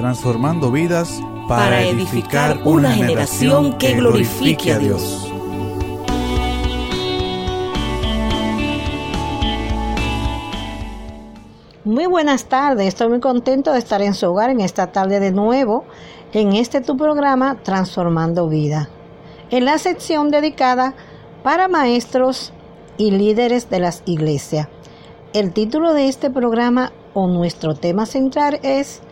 transformando vidas para, edificar una generación que glorifique a Dios. Muy buenas tardes, estoy muy contento de estar en su hogar en esta tarde de nuevo en este tu programa Transformando Vida, en la sección dedicada para maestros y líderes de las iglesias. El título de este programa o nuestro tema central es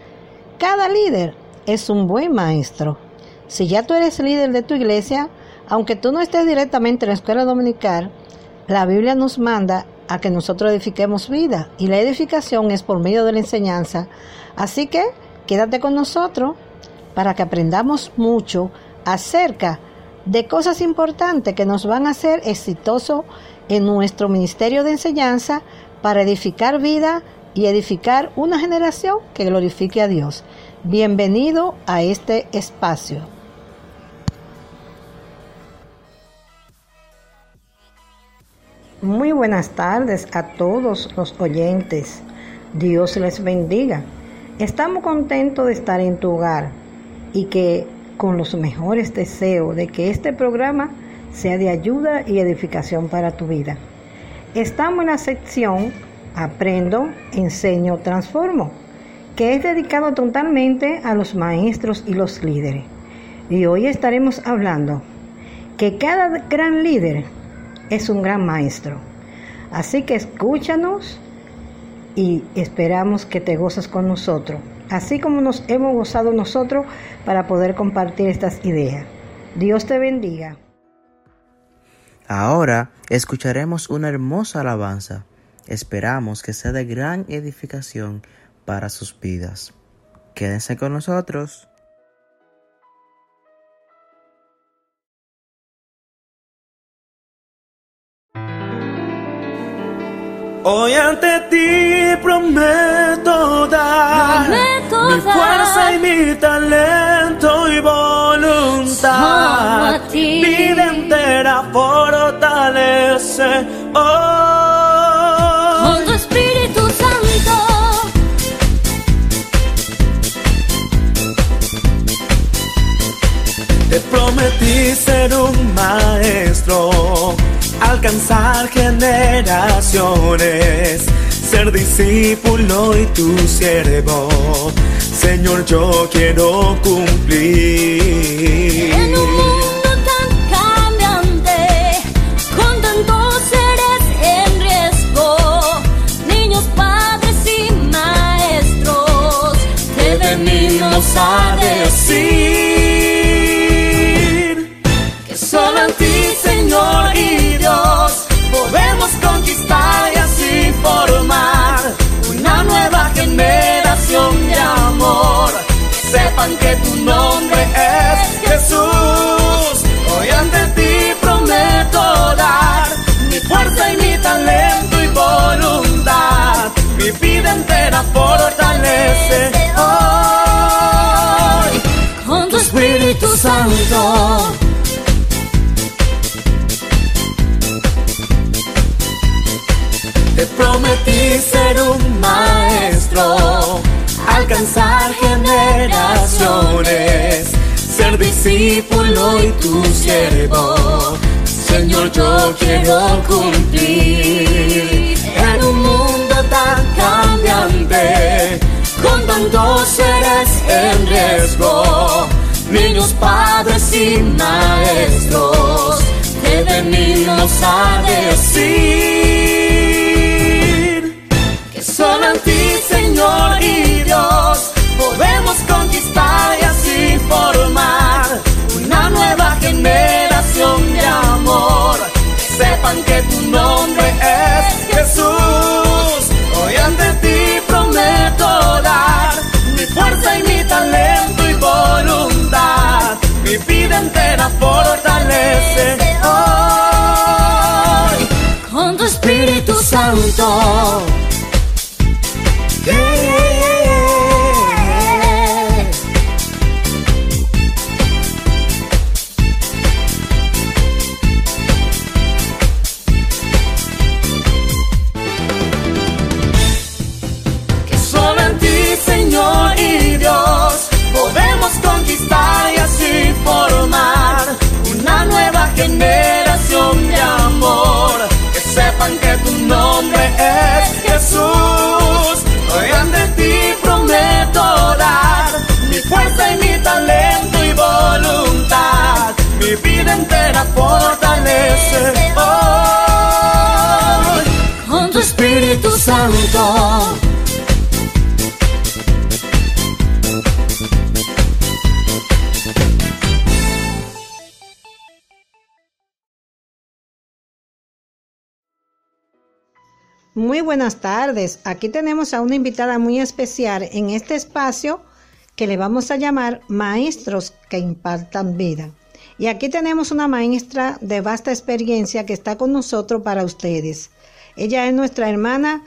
cada líder es un buen maestro. Si ya tú eres líder de tu iglesia, aunque tú no estés directamente en la escuela dominical, la Biblia nos manda a que nosotros edifiquemos vida y la edificación es por medio de la enseñanza. Así que quédate con nosotros para que aprendamos mucho acerca de cosas importantes que nos van a hacer exitosos en nuestro ministerio de enseñanza para edificar vida y edificar una generación que glorifique a Dios. Bienvenido a este espacio. Muy buenas tardes a todos los oyentes. Dios les bendiga. Estamos contentos de estar en tu hogar y que con los mejores deseos de que este programa sea de ayuda y edificación para tu vida. Estamos en la sección Aprendo, enseño, transformo, que es dedicado totalmente a los maestros y los líderes. Y hoy estaremos hablando que cada gran líder es un gran maestro. Así que escúchanos y esperamos que te gozas con nosotros, así como nos hemos gozado nosotros para poder compartir estas ideas. Dios te bendiga. Ahora escucharemos una hermosa alabanza Esperamos que sea de gran edificación para sus vidas. Quédense con nosotros. Hoy ante ti prometo dar mi fuerza y mi talento y voluntad. Vida entera fortalece. Oh, maestro, alcanzar generaciones, ser discípulo y tu siervo. Señor, yo quiero cumplir. En un mundo tan cambiante, con tantos seres en riesgo, niños, padres y maestros, te venimos a decir. Sepan que tu nombre es Jesús. Alcanzar generaciones, ser discípulo y tu siervo. Señor, yo quiero cumplir en un mundo tan cambiante, con tantos seres en riesgo, niños, padres y maestros, que venimos a decir que solo en ti, Señor y generación de amor. sepan que tu nombre es Jesús. Hoy ante ti prometo dar mi fuerza y mi talento y voluntad. Mi vida entera fortalece hoy con tu Espíritu Santo. Muy buenas tardes. Aquí tenemos a una invitada muy especial en este espacio que le vamos a llamar Maestros que impartan vida. Y aquí tenemos una maestra de vasta experiencia que está con nosotros para ustedes. Ella es nuestra hermana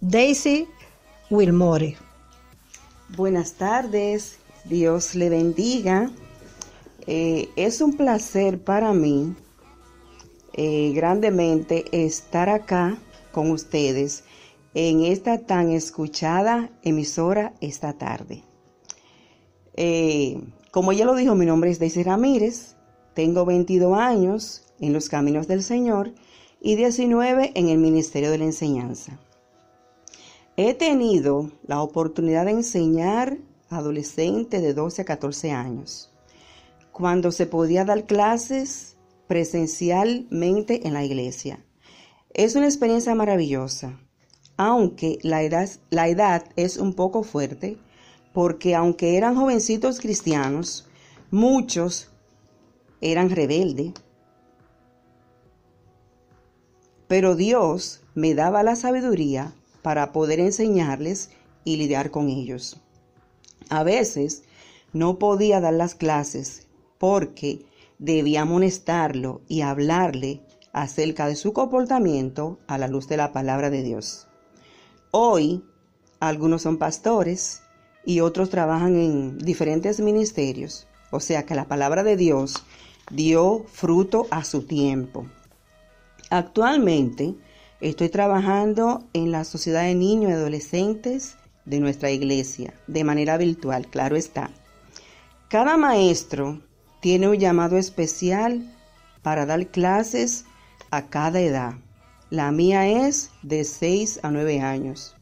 Daisy Wilmore. Buenas tardes, Dios le bendiga. Eh, es un placer para mí eh, grandemente estar acá con ustedes en esta tan escuchada emisora esta tarde. Eh, como ya lo dijo, mi nombre es Daisy Ramírez, tengo 22 años en los caminos del Señor y 19 en el Ministerio de la Enseñanza. He tenido la oportunidad de enseñar a adolescentes de 12 a 14 años, cuando se podía dar clases presencialmente en la iglesia. Es una experiencia maravillosa, aunque la edad, la edad es un poco fuerte, porque aunque eran jovencitos cristianos, muchos eran rebeldes, pero Dios me daba la sabiduría para poder enseñarles y lidiar con ellos. A veces no podía dar las clases porque debía amonestarlo y hablarle acerca de su comportamiento a la luz de la palabra de Dios. Hoy, algunos son pastores y otros trabajan en diferentes ministerios, o sea que la palabra de Dios dio fruto a su tiempo. Actualmente estoy trabajando en la Sociedad de Niños y Adolescentes de nuestra iglesia, de manera virtual, claro está. Cada maestro tiene un llamado especial para dar clases a cada edad. La mía es de 6 a 9 años.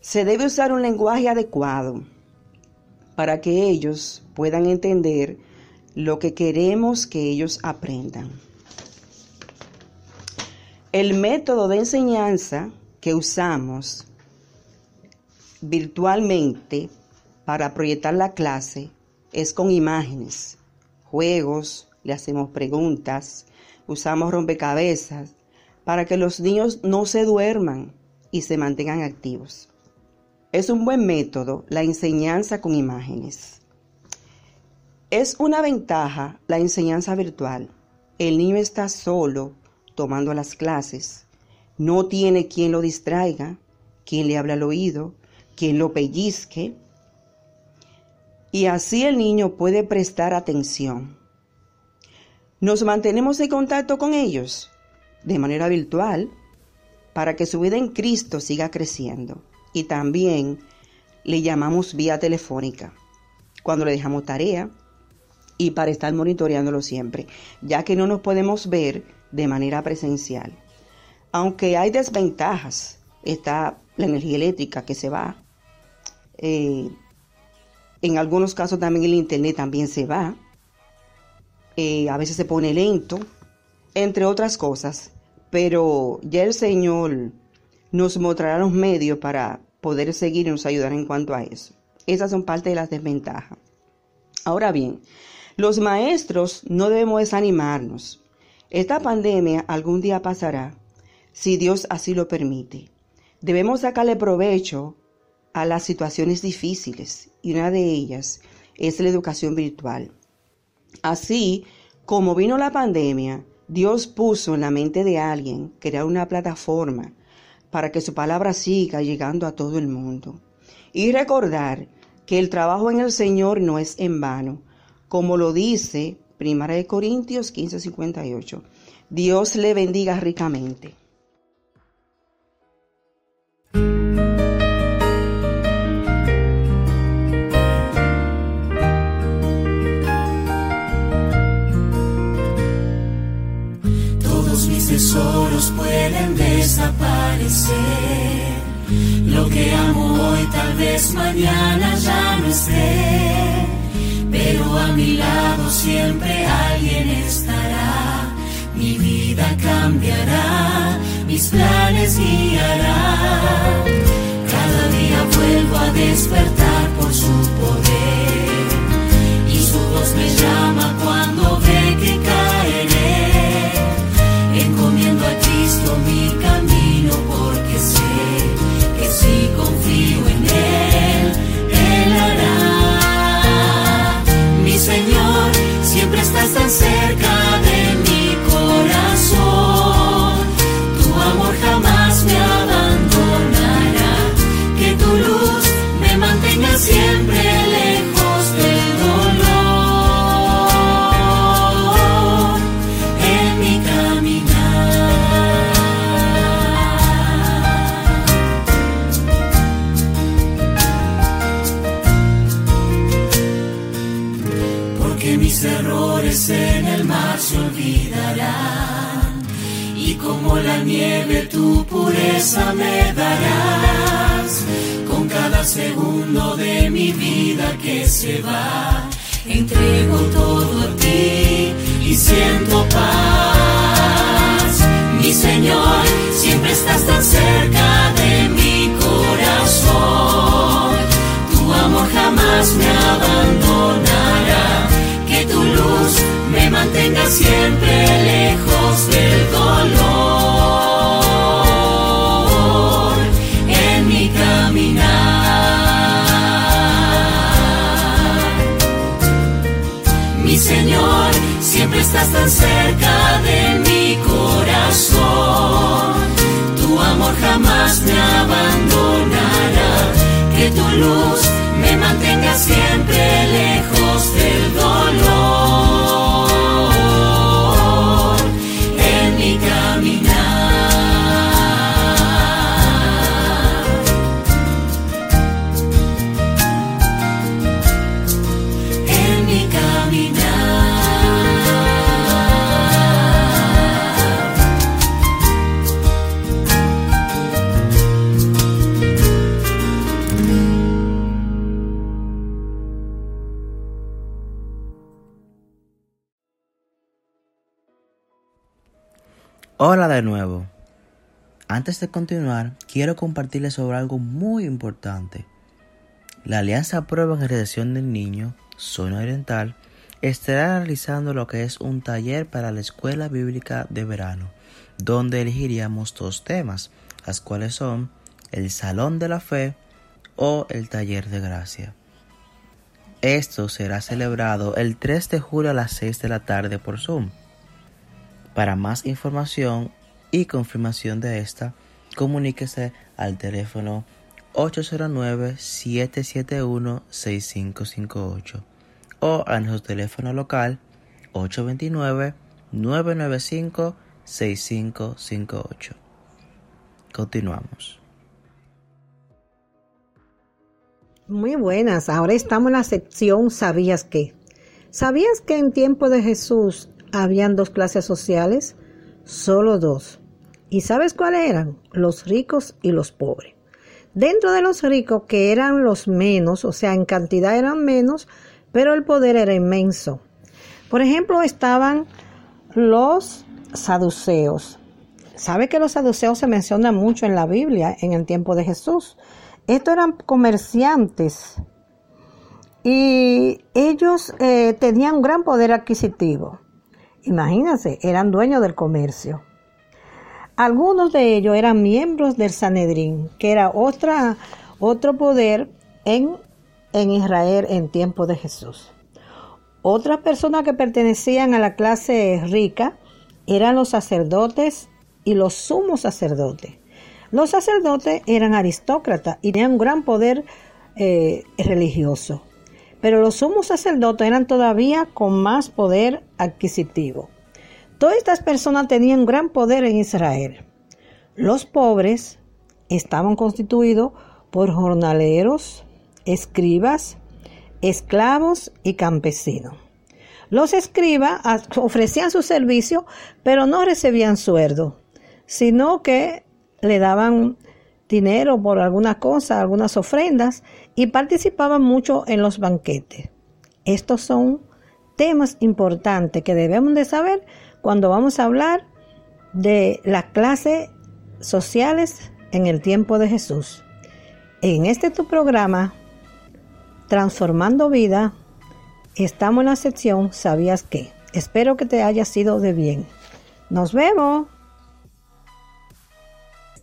Se debe usar un lenguaje adecuado para que ellos puedan entender lo que queremos que ellos aprendan. El método de enseñanza que usamos virtualmente para proyectar la clase es con imágenes, juegos, le hacemos preguntas, usamos rompecabezas para que los niños no se duerman y se mantengan activos. Es un buen método la enseñanza con imágenes. Es una ventaja la enseñanza virtual. El niño está solo tomando las clases. No tiene quien lo distraiga, quien le habla al oído, quien lo pellizque. Y así el niño puede prestar atención. Nos mantenemos en contacto con ellos de manera virtual para que su vida en Cristo siga creciendo. Y también le llamamos vía telefónica cuando le dejamos tarea y para estar monitoreándolo siempre, ya que no nos podemos ver de manera presencial. Aunque hay desventajas, está la energía eléctrica que se va, Eh, en algunos casos también el internet también se va. Eh, a veces se pone lento, entre otras cosas. Pero ya el Señor nos mostrará los medios para poder seguir y nos ayudar en cuanto a eso. Esas son parte de las desventajas. Ahora bien, los maestros no debemos desanimarnos. Esta pandemia algún día pasará, si Dios así lo permite. Debemos sacarle provecho a las situaciones difíciles y una de ellas es la educación virtual. Así como vino la pandemia, Dios puso en la mente de alguien crear una plataforma para que su palabra siga llegando a todo el mundo. Y recordar que el trabajo en el Señor no es en vano, como lo dice 1 Corintios 15:58. Dios le bendiga ricamente. Desaparecer. Lo que amo hoy tal vez mañana ya no esté. Pero a mi lado siempre alguien estará. Mi vida cambiará, mis planes guiará. Cada día vuelvo a despertar por su poder. Y su voz me llama cuando ve cerca nieve tu pureza me darás. Con cada segundo de mi vida que se va, entrego todo a ti y siento paz. Mi Señor, siempre estás tan cerca de mi corazón. Tu amor jamás me abandonará. Que tu luz me mantenga siempre lejos estás tan cerca de mi corazón. Tu amor jamás me abandonará. Que tu luz nuevo. Antes de continuar, quiero compartirles sobre algo muy importante. La Alianza Prueba en Realización del Niño, Zona Oriental, estará realizando lo que es un taller para la Escuela Bíblica de Verano, donde elegiríamos dos temas, las cuales son el Salón de la Fe o el Taller de Gracia. Esto será celebrado el 3 de julio a las 6 de la tarde por Zoom. Para más información y confirmación de esta, comuníquese al teléfono 809-771-6558 o a nuestro teléfono local 829-995-6558. Continuamos. Muy buenas, ahora estamos en la sección ¿Sabías qué? ¿Sabías que en tiempo de Jesús habían dos clases sociales? Solo dos. ¿Y sabes cuáles eran? Los ricos y los pobres. Dentro de los ricos, que eran los menos, o sea, en cantidad eran menos, pero el poder era inmenso. Por ejemplo, estaban los saduceos. ¿Sabe que los saduceos se mencionan mucho en la Biblia en el tiempo de Jesús? Estos eran comerciantes y ellos eh, tenían un gran poder adquisitivo. Imagínense, eran dueños del comercio. Algunos de ellos eran miembros del Sanedrín, que era otra, otro poder en, en Israel en tiempo de Jesús. Otras personas que pertenecían a la clase rica eran los sacerdotes y los sumos sacerdotes. Los sacerdotes eran aristócratas y tenían un gran poder eh, religioso, pero los sumos sacerdotes eran todavía con más poder adquisitivo. Todas estas personas tenían gran poder en Israel. Los pobres estaban constituidos por jornaleros, escribas, esclavos y campesinos. Los escribas ofrecían su servicio, pero no recibían sueldo, sino que le daban dinero por alguna cosa, algunas ofrendas, y participaban mucho en los banquetes. Estos son temas importantes que debemos de saber cuando vamos a hablar de las clases sociales en el tiempo de Jesús. En este tu programa, Transformando Vida, Estamos en la sección ¿Sabías qué? Espero que te haya sido de bien. Nos vemos.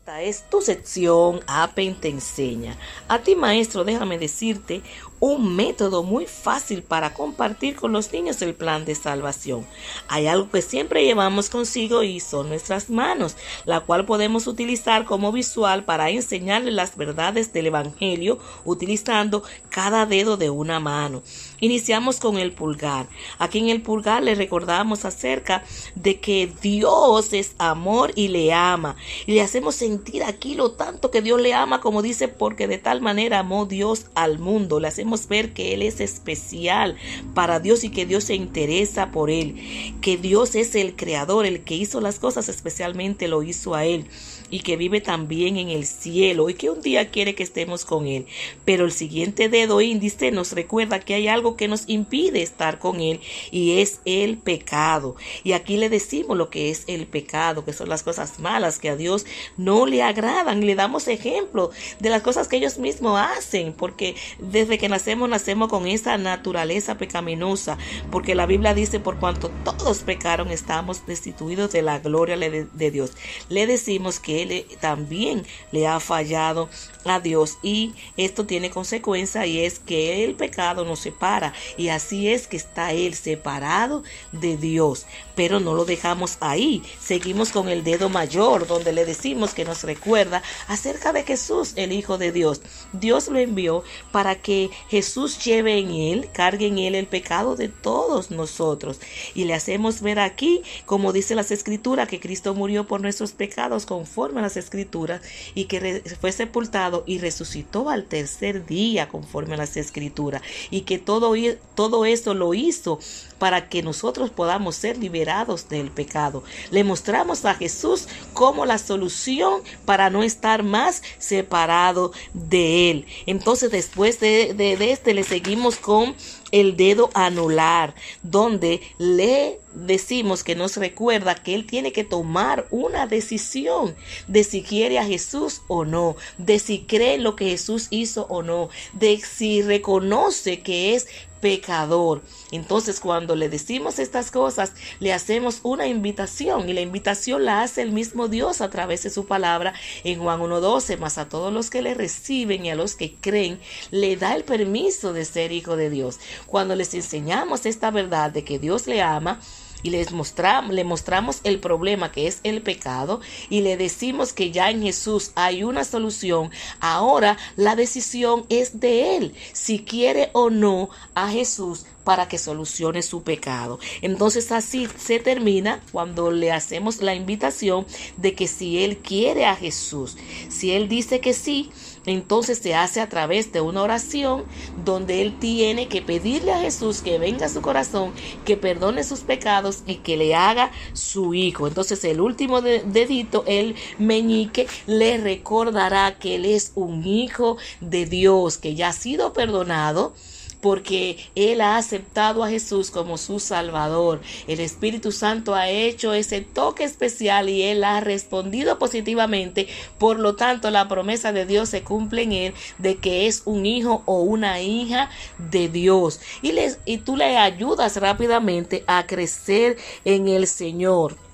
Esta es tu sección Apen te enseña. A ti maestro, déjame decirte un método muy fácil para compartir con los niños el plan de salvación. Hay algo que siempre llevamos consigo y son nuestras manos, la cual podemos utilizar como visual para enseñarles las verdades del Evangelio utilizando cada dedo de una mano. Iniciamos con el pulgar. Aquí en el pulgar le recordamos acerca de que Dios es amor y le ama. Y le hacemos sentir aquí lo tanto que Dios le ama, como dice, porque de tal manera amó Dios al mundo. Le hacemos ver que Él es especial para Dios y que Dios se interesa por Él, que Dios es el creador, el que hizo las cosas, especialmente lo hizo a Él y que vive también en el cielo y que un día quiere que estemos con Él. Pero el siguiente dedo índice nos recuerda que hay algo que nos impide estar con Él y es el pecado. Y aquí le decimos lo que es el pecado, que son las cosas malas que a Dios no le agradan. Le damos ejemplo de las cosas que ellos mismos hacen, porque desde que nacemos, nacemos con esa naturaleza pecaminosa, porque la Biblia dice, por cuanto todos pecaron, estamos destituidos de la gloria de Dios. Le decimos que él también le ha fallado a Dios. Y esto tiene consecuencia y es que el pecado nos separa. Y así es que está él separado de Dios. Pero no lo dejamos ahí. Seguimos con el dedo mayor donde le decimos que nos recuerda acerca de Jesús el Hijo de Dios. Dios lo envió para que Jesús lleve en él cargue en él el pecado de todos nosotros. Y le hacemos ver aquí como dice las escrituras que Cristo murió por nuestros pecados conforme a las escrituras y que fue sepultado y resucitó al tercer día conforme a las escrituras y que todo, todo eso lo hizo para que nosotros podamos ser liberados del pecado. Le mostramos a Jesús como la solución para no estar más separado de Él. Entonces después de, de este le seguimos con el dedo anular, donde le decimos que nos recuerda que Él tiene que tomar una decisión de si quiere a Jesús o no, de si cree lo que Jesús hizo o no, de si reconoce que es pecador. Entonces cuando le decimos estas cosas, le hacemos una invitación y la invitación la hace el mismo Dios a través de su palabra en Juan 1.12, más a todos los que le reciben y a los que creen, le da el permiso de ser hijo de Dios. Cuando les enseñamos esta verdad de que Dios le ama, y les le mostramos el problema que es el pecado y le decimos que ya en Jesús hay una solución, ahora la decisión es de Él, si quiere o no a Jesús para que solucione su pecado. Entonces así se termina cuando le hacemos la invitación de que si Él quiere a Jesús, si Él dice que sí, entonces se hace a través de una oración donde él tiene que pedirle a Jesús que venga a su corazón, que perdone sus pecados y que le haga su hijo. Entonces el último dedito, el meñique, le recordará que él es un hijo de Dios, que ya ha sido perdonado porque Él ha aceptado a Jesús como su Salvador. El Espíritu Santo ha hecho ese toque especial y Él ha respondido positivamente. Por lo tanto, la promesa de Dios se cumple en Él de que es un hijo o una hija de Dios. Y, les, y tú le ayudas rápidamente a crecer en el Señor.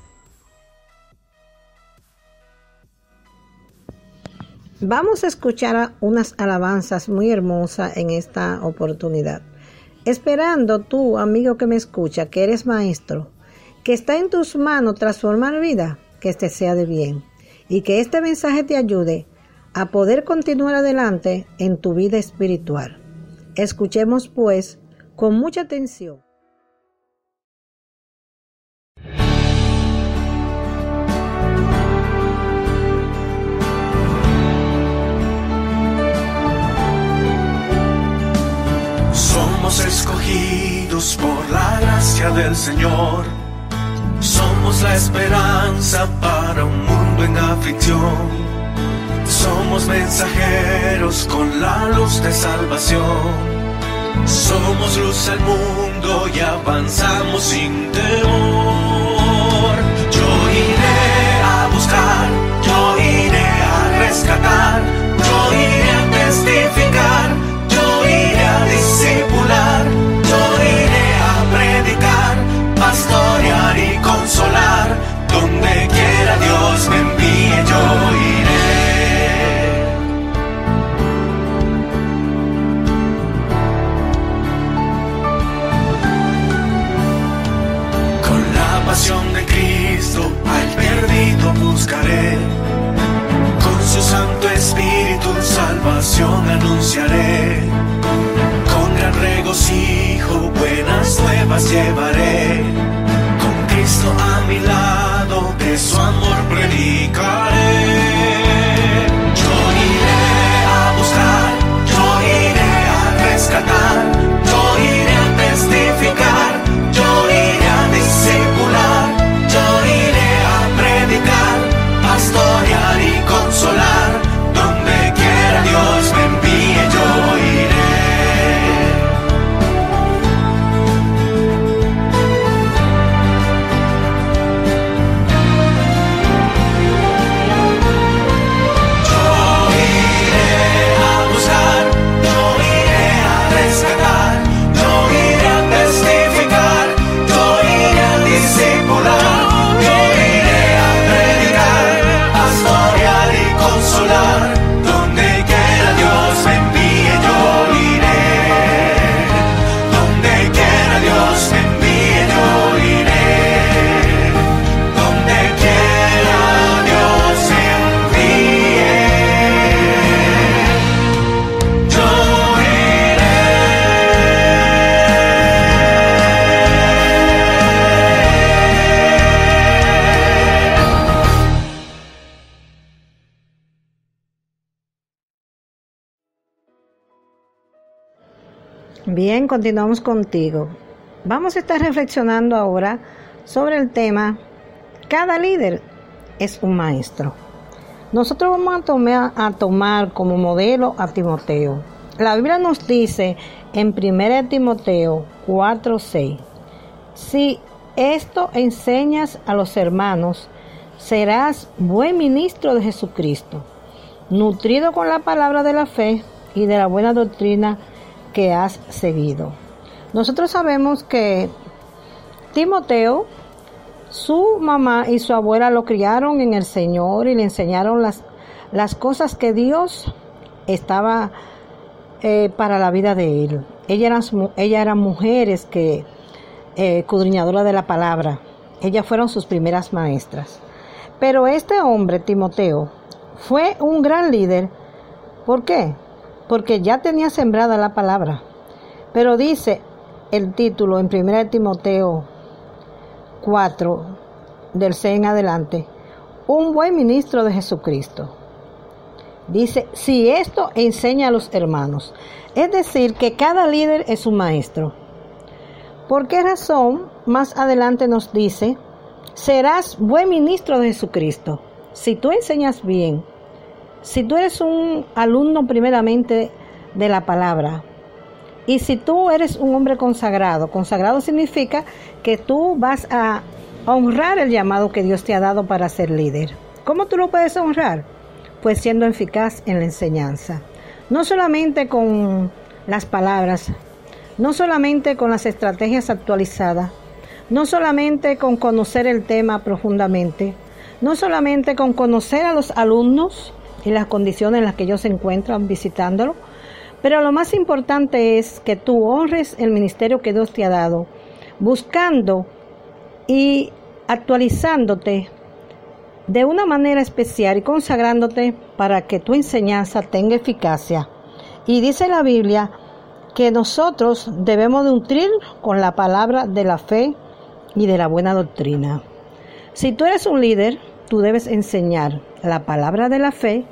Vamos a escuchar unas alabanzas muy hermosas en esta oportunidad. Esperando tú, amigo que me escucha, que eres maestro, que está en tus manos transformar vida, que este sea de bien y que este mensaje te ayude a poder continuar adelante en tu vida espiritual. Escuchemos pues con mucha atención. Por la gracia del Señor. Somos la esperanza para un mundo en aflicción. Somos mensajeros con la luz de salvación. Somos luz al mundo y avanzamos sin temor. Yo iré a buscar, yo iré a rescatar, yo iré a testificar buscaré, con su Santo Espíritu salvación anunciaré regocijo, buenas nuevas llevaré. Con Cristo a mi lado, de su amor predicaré. Bien, continuamos contigo. Vamos a estar reflexionando ahora sobre el tema, cada líder es un maestro. Nosotros vamos a tomar, como modelo a Timoteo. La Biblia nos dice en 1 Timoteo 4:6, si esto enseñas a los hermanos, serás buen ministro de Jesucristo, nutrido con la palabra de la fe y de la buena doctrina que has seguido. Nosotros sabemos que Timoteo, su mamá y su abuela lo criaron en el Señor y le enseñaron las, las cosas que Dios estaba eh, para la vida de él. Ellas eran, ella eran mujeres que, eh, de la palabra. Ellas fueron sus primeras maestras. Pero este hombre, Timoteo, fue un gran líder. ¿Por qué? Porque ya tenía sembrada la palabra. Pero dice el título en 1 Timoteo 4, del 6 en adelante, un buen ministro de Jesucristo. Dice, si esto enseña a los hermanos. Es decir, que cada líder es un maestro. ¿Por qué razón? Más adelante nos dice, serás buen ministro de Jesucristo. Si tú enseñas bien, si tú eres un alumno primeramente de la palabra, y si tú eres un hombre consagrado, consagrado significa que tú vas a honrar el llamado que Dios te ha dado para ser líder. ¿Cómo tú lo puedes honrar? Pues siendo eficaz en la enseñanza. No solamente con las palabras, no solamente con las estrategias actualizadas, no solamente con conocer el tema profundamente, no solamente con conocer a los alumnos y las condiciones en las que ellos se encuentran visitándolo, pero lo más importante es que tú honres el ministerio que Dios te ha dado, buscando y actualizándote de una manera especial y consagrándote para que tu enseñanza tenga eficacia. Y dice la Biblia que nosotros debemos nutrir con la palabra de la fe y de la buena doctrina. Si tú eres un líder, tú debes enseñar la palabra de la fe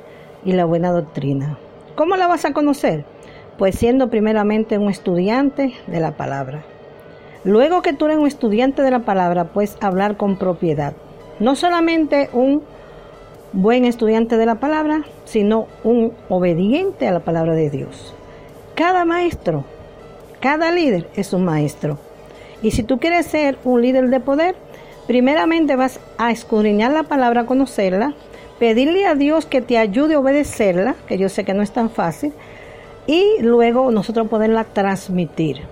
y la buena doctrina. ¿Cómo la vas a conocer? Pues siendo primeramente un estudiante de la palabra. Luego que tú eres un estudiante de la palabra, puedes hablar con propiedad. No solamente un buen estudiante de la palabra, sino un obediente a la palabra de Dios. Cada maestro, cada líder es un maestro. Y si tú quieres ser un líder de poder, primeramente vas a escudriñar la palabra, conocerla, pedirle a Dios que te ayude a obedecerla, que yo sé que no es tan fácil, y luego nosotros poderla transmitir.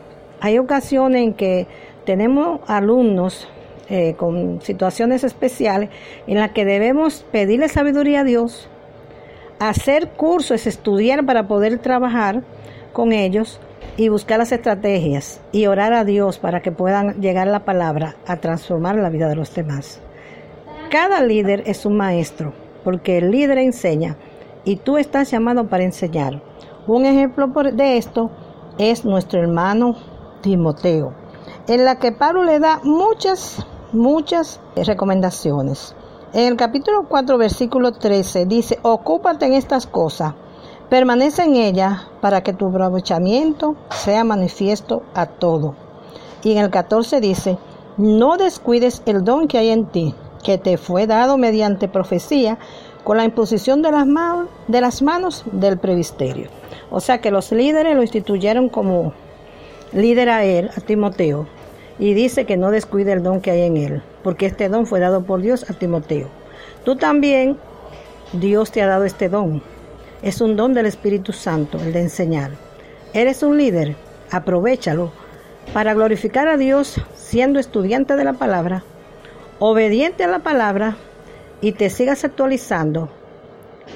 Hay ocasiones en que tenemos alumnos eh, con situaciones especiales en las que debemos pedirle sabiduría a Dios, hacer cursos, estudiar para poder trabajar con ellos y buscar las estrategias y orar a Dios para que puedan llegar la palabra a transformar la vida de los demás. Cada líder es un maestro, porque el líder enseña y tú estás llamado para enseñar. Un ejemplo de esto es nuestro hermano Timoteo, en la que Pablo le da muchas, muchas recomendaciones. En el capítulo 4, versículo 13 dice, ocúpate en estas cosas, permanece en ellas para que tu aprovechamiento sea manifiesto a todo. Y en el 14 dice, no descuides el don que hay en ti, que te fue dado mediante profecía con la imposición de las, de las manos del previsterio. O sea que los líderes lo instituyeron como líder a él, a Timoteo, y dice que no descuide el don que hay en él, porque este don fue dado por Dios a Timoteo. Tú también, Dios te ha dado este don. Es un don del Espíritu Santo, el de enseñar. Eres un líder, aprovechalo para glorificar a Dios siendo estudiante de la palabra, obediente a la palabra y te sigas actualizando,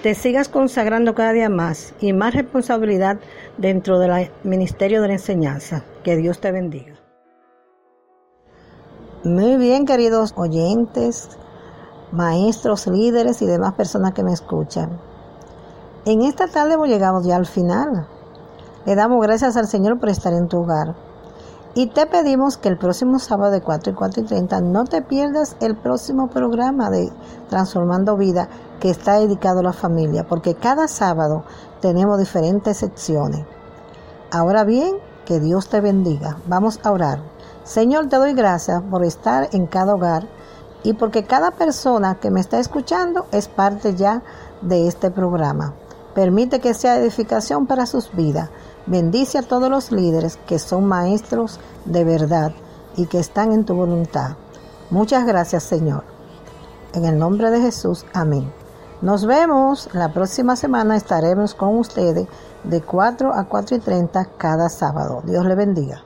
te sigas consagrando cada día más y más responsabilidad dentro del ministerio de la enseñanza. Que Dios te bendiga. Muy bien, queridos oyentes, maestros, líderes y demás personas que me escuchan. En esta tarde hemos llegado ya al final. Le damos gracias al Señor por estar en tu hogar. Y te pedimos que el próximo sábado de 4 y 4 y 30 no te pierdas el próximo programa de Transformando Vida que está dedicado a la familia, porque cada sábado tenemos diferentes secciones. Ahora bien, que Dios te bendiga. Vamos a orar. Señor, te doy gracias por estar en cada hogar y porque cada persona que me está escuchando es parte ya de este programa. Permite que sea edificación para sus vidas. Bendice a todos los líderes que son maestros de verdad y que están en tu voluntad. Muchas gracias, Señor. En el nombre de Jesús, amén. Nos vemos. La próxima semana estaremos con ustedes de 4 a 4 y 30 cada sábado. Dios le bendiga.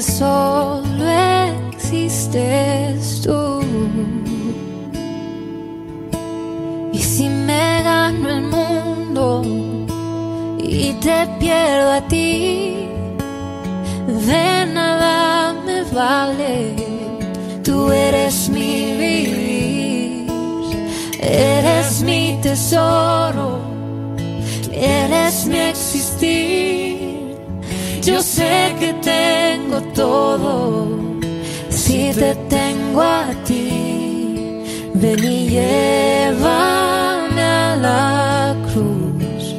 Solo existes tú. Y si me gano el mundo y te pierdo a ti, de nada me vale. Tú eres mi vivir, eres mi tesoro, eres mi existir. Yo sé que tengo todo si te tengo a ti. Ven y llévame a la cruz,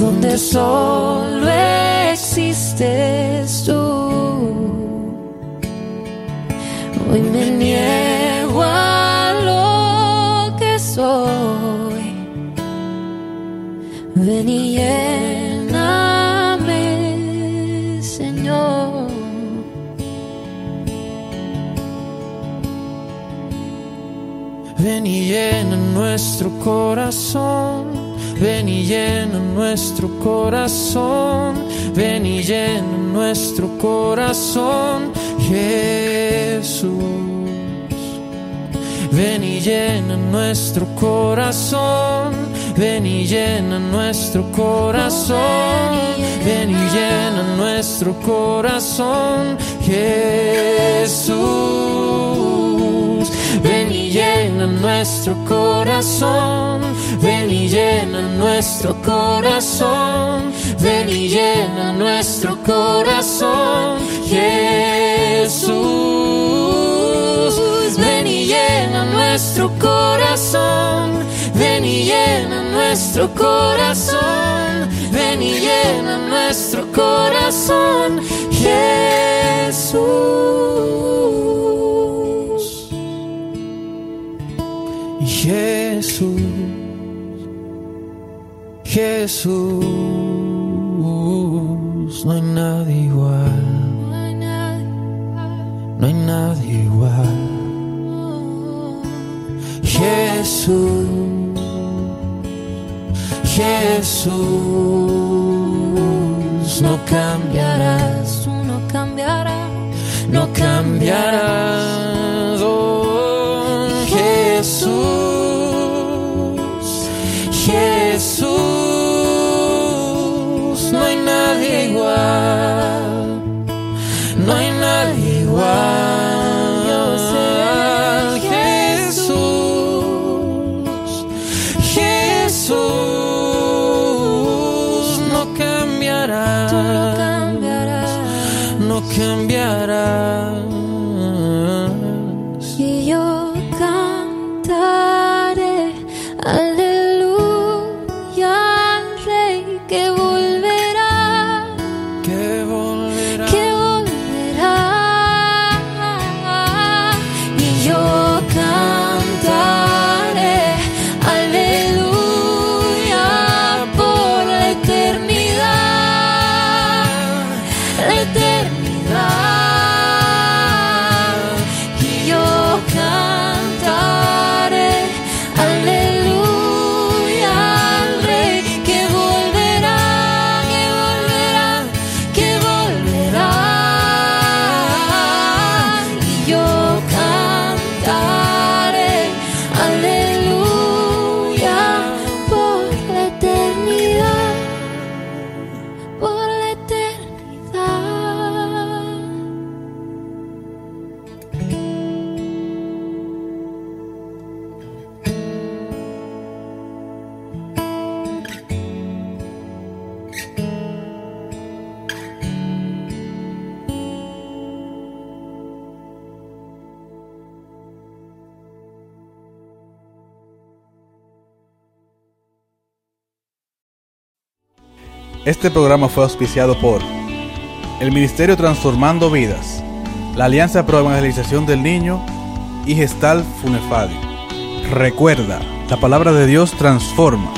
donde solo existes tú. Hoy me niego a lo que soy. Ven y lléname, Ven y llena nuestro corazón, ven y llena nuestro corazón, ven y llena nuestro corazón, Jesús. Ven y llena nuestro corazón, ven y llena nuestro corazón, ven y llena nuestro corazón, Jesús. Ven y llena nuestro corazón, ven y llena nuestro corazón, ven y llena nuestro corazón, Jesús. Ven y llena nuestro corazón, ven y llena nuestro corazón, ven y llena nuestro corazón, Jesús. Jesús, Jesús, no hay nadie igual, no hay nadie igual. Jesús, Jesús, Este programa fue auspiciado por el Ministerio Transformando Vidas, la Alianza Pro Evangelización del Niño y Gestal Funefadi. Recuerda, la palabra de Dios transforma.